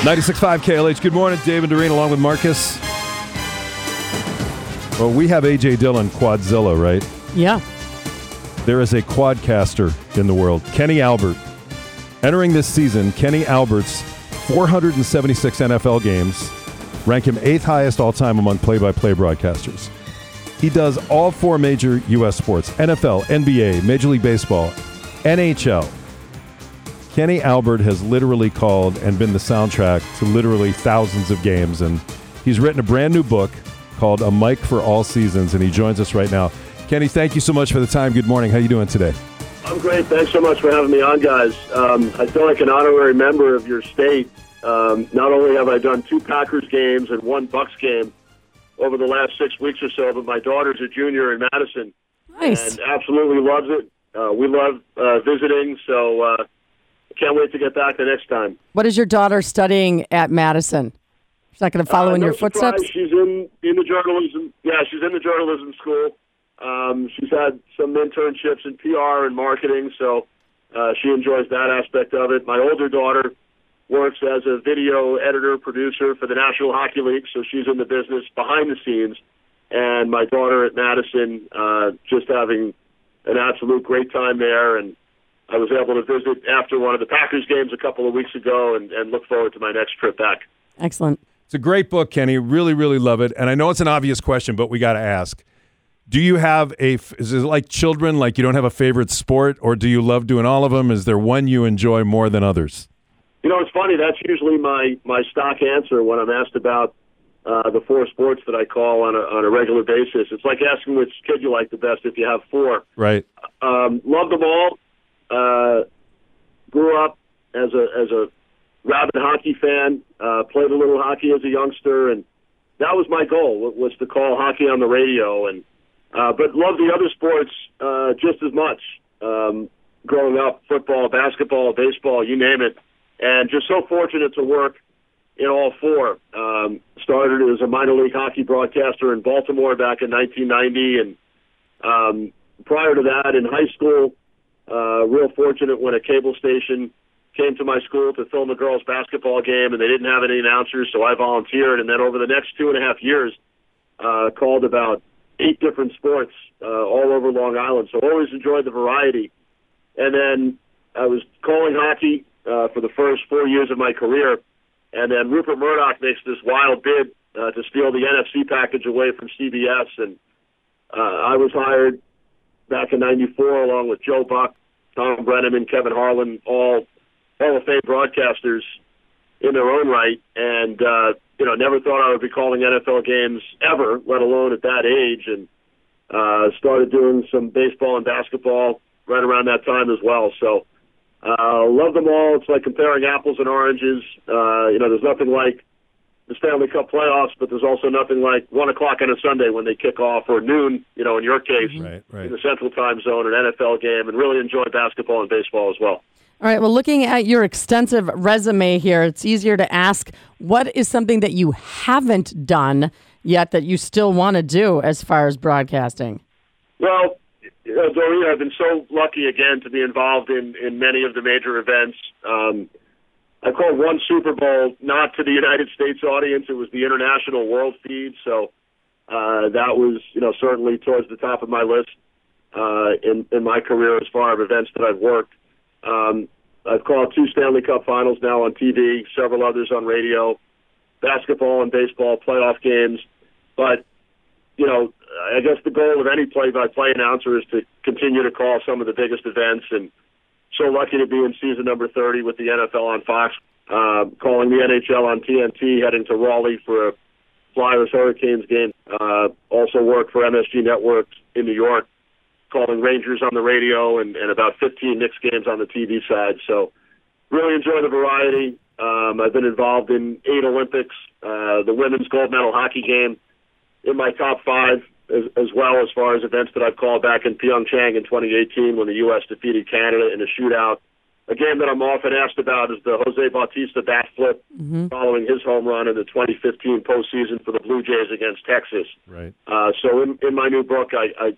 96.5 KLH. Good morning, David Doreen, along with Marcus. Well, we have AJ Dillon, Quadzilla, right? Yeah. There is a quadcaster in the world, Kenny Albert. Entering this season, Kenny Albert's 476 NFL games rank him eighth highest all time among play by play broadcasters. He does all four major U.S. sports NFL, NBA, Major League Baseball, NHL. Kenny Albert has literally called and been the soundtrack to literally thousands of games, and he's written a brand new book called A Mic for All Seasons, and he joins us right now. Kenny, thank you so much for the time. Good morning. How are you doing today? I'm great. Thanks so much for having me on, guys. Um, I feel like an honorary member of your state. Um, not only have I done two Packers games and one Bucks game over the last six weeks or so, but my daughter's a junior in Madison Nice. and absolutely loves it. Uh, we love uh, visiting, so uh, can't wait to get back the next time. What is your daughter studying at Madison? She's not going to follow Uh, in no your surprise, footsteps? She's in in the journalism. Yeah, she's in the journalism school. Um, she's had some internships in PR and marketing, so uh, she enjoys that aspect of it. My older daughter works as a video editor producer for the National Hockey League, so she's in the business behind the scenes. And my daughter at Madison, uh, just having an absolute great time there, and I was able to visit after one of the Packers games a couple of weeks ago, and, and look forward to my next trip back. Excellent. It's a great book, Kenny. Really, really love it. And I know it's an obvious question, but we got to ask. Do you have a, is it like children, like you don't have a favorite sport, or do you love doing all of them? Is there one you enjoy more than others? You know, it's funny. That's usually my my stock answer when I'm asked about uh, the four sports that I call on a on a regular basis. It's like asking which kid you like the best if you have four. Right. Um, love them all. Uh, grew up as a as a rabid hockey fan. Uh, played a little hockey as a youngster, and that was my goal was to call hockey on the radio. And uh, but love the other sports uh, just as much. Um, growing up, football, basketball, baseball, you name it, and just so fortunate to work in all four. Um, started as a minor league hockey broadcaster in Baltimore back in 1990, and um, prior to that, in high school, uh, real fortunate when a cable station came to my school to film a girls' basketball game, and they didn't have any announcers, so I volunteered. And then over the next two and a half years, uh, called about eight different sports uh, all over Long Island. So always enjoyed the variety. And then I was calling hockey uh, for the first four years of my career, and then Rupert Murdoch makes this wild bid uh, to steal the NFC package away from CBS, and uh, I was hired back in '94 along with Joe Buck, Thom Brennaman, Kevin Harlan, all Hall of Fame broadcasters in their own right, and uh, you know, never thought I would be calling NFL games ever, let alone at that age, and uh, started doing some baseball and basketball right around that time as well. So, uh, love them all. It's like comparing apples and oranges. Uh, you know, there's nothing like the Stanley Cup playoffs, but there's also nothing like one o'clock on a Sunday when they kick off, or noon. You know, in your case, Right, right. in the Central Time Zone, an NFL game, and really enjoy basketball and baseball as well. All right. Well, looking at your extensive resume here, it's easier to ask what is something that you haven't done yet that you still want to do as far as broadcasting? Well, uh, Doreen, I've been so lucky again to be involved in, in many of the major events. Um, I called one Super Bowl not to the United States audience; it was the international world feed. So uh, that was, you know, certainly towards the top of my list uh, in in my career as far as events that I've worked. Um, I've called two Stanley Cup Finals now on TV, several others on radio, basketball and baseball playoff games. But you know, I guess the goal of any play-by-play announcer is to continue to call some of the biggest events. And so lucky to be in season number 30 with the NFL on Fox, uh, calling the NHL on TNT, heading to Raleigh for a Flyers Hurricanes game. Uh, also worked for MSG Network in New York, calling Rangers on the radio and, and about 15 Knicks games on the TV side. So really enjoy the variety. Um, I've been involved in eight Olympics, uh, the women's gold medal hockey game in my top five as, as well as far as events that I've called back in Pyeongchang in 2018 when the U.S. defeated Canada in a shootout. A game that I'm often asked about is the Jose Bautista bat flip following his home run in the 2015 postseason for the Blue Jays against Texas. Right. Uh, so in, in my new book, I, I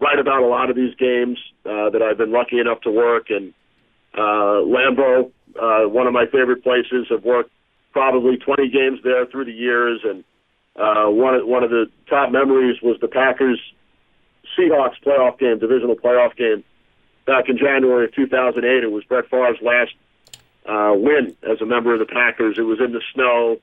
write about a lot of these games uh, that I've been lucky enough to work. And uh, Lambeau, uh, one of my favorite places, have worked probably 20 games there through the years, and uh, one of one of the top memories was the Packers Seahawks playoff game, divisional playoff game back in January of 2008. It was Brett Favre's last uh, win as a member of the Packers. It was in the snow,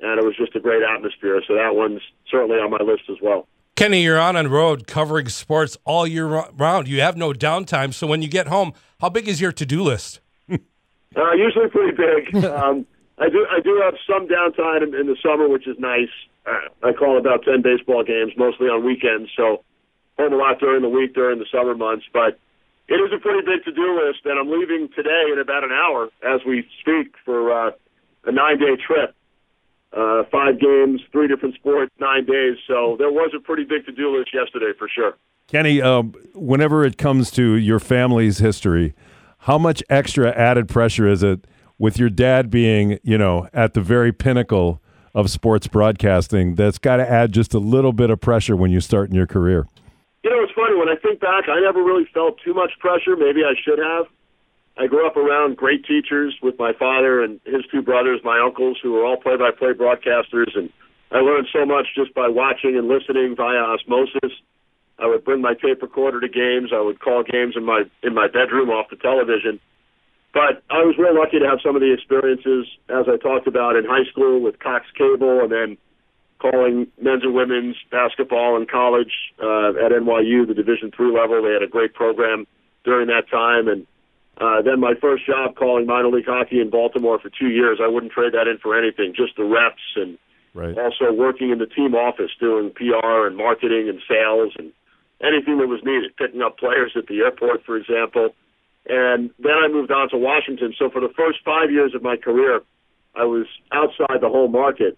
and it was just a great atmosphere. So that one's certainly on my list as well. Kenny, you're on on the road covering sports all year round. You have no downtime. So when you get home, how big is your to-do list? uh, usually pretty big. Um, I do I do have some downtime in, in the summer, which is nice. Uh, I call about ten baseball games, mostly on weekends. So home a lot during the week during the summer months, but it is a pretty big to-do list, and I'm leaving today in about an hour as we speak for uh, a nine-day trip. Uh, five games, three different sports, nine days. So there was a pretty big to-do list yesterday for sure. Kenny, um, whenever it comes to your family's history, how much extra added pressure is it with your dad being, you know, at the very pinnacle of sports broadcasting? That's got to add just a little bit of pressure when you start in your career. You know, it's funny. When I think back, I never really felt too much pressure. Maybe I should have. I grew up around great teachers with my father and his two brothers, my uncles, who were all play-by-play broadcasters, and I learned so much just by watching and listening via osmosis. I would bring my tape recorder to games. I would call games in my in my bedroom off the television. But I was real lucky to have some of the experiences, as I talked about in high school with Cox Cable, and then calling men's and women's basketball in college uh, at NYU, the Division three level. They had a great program during that time, and uh, then my first job calling minor league hockey in Baltimore for two years. I wouldn't trade that in for anything. Just the reps and right. also working in the team office, doing PR and marketing and sales and anything that was needed. Picking up players at the airport, for example. And then I moved on to Washington. So for the first five years of my career, I was outside the home market.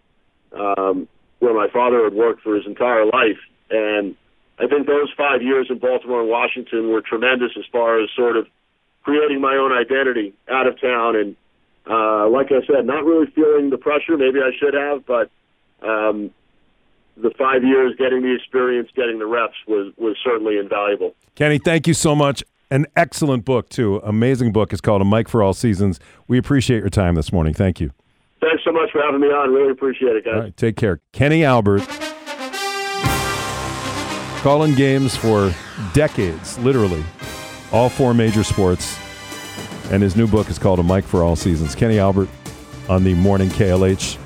Um, where my father had worked for his entire life. And I think those five years in Baltimore and Washington were tremendous as far as sort of creating my own identity out of town. And uh, like I said, not really feeling the pressure. Maybe I should have, but um, the five years getting the experience, getting the reps was was certainly invaluable. Kenny, thank you so much. An excellent book too. Amazing book. It's called A Mic for All Seasons. We appreciate your time this morning. Thank you. Thanks so much for having me on. Really appreciate it, guys. Right, take care. Kenny Albert. Calling games for decades, literally, all four major sports. And his new book is called A Mic for All Seasons. Kenny Albert on the morning KLH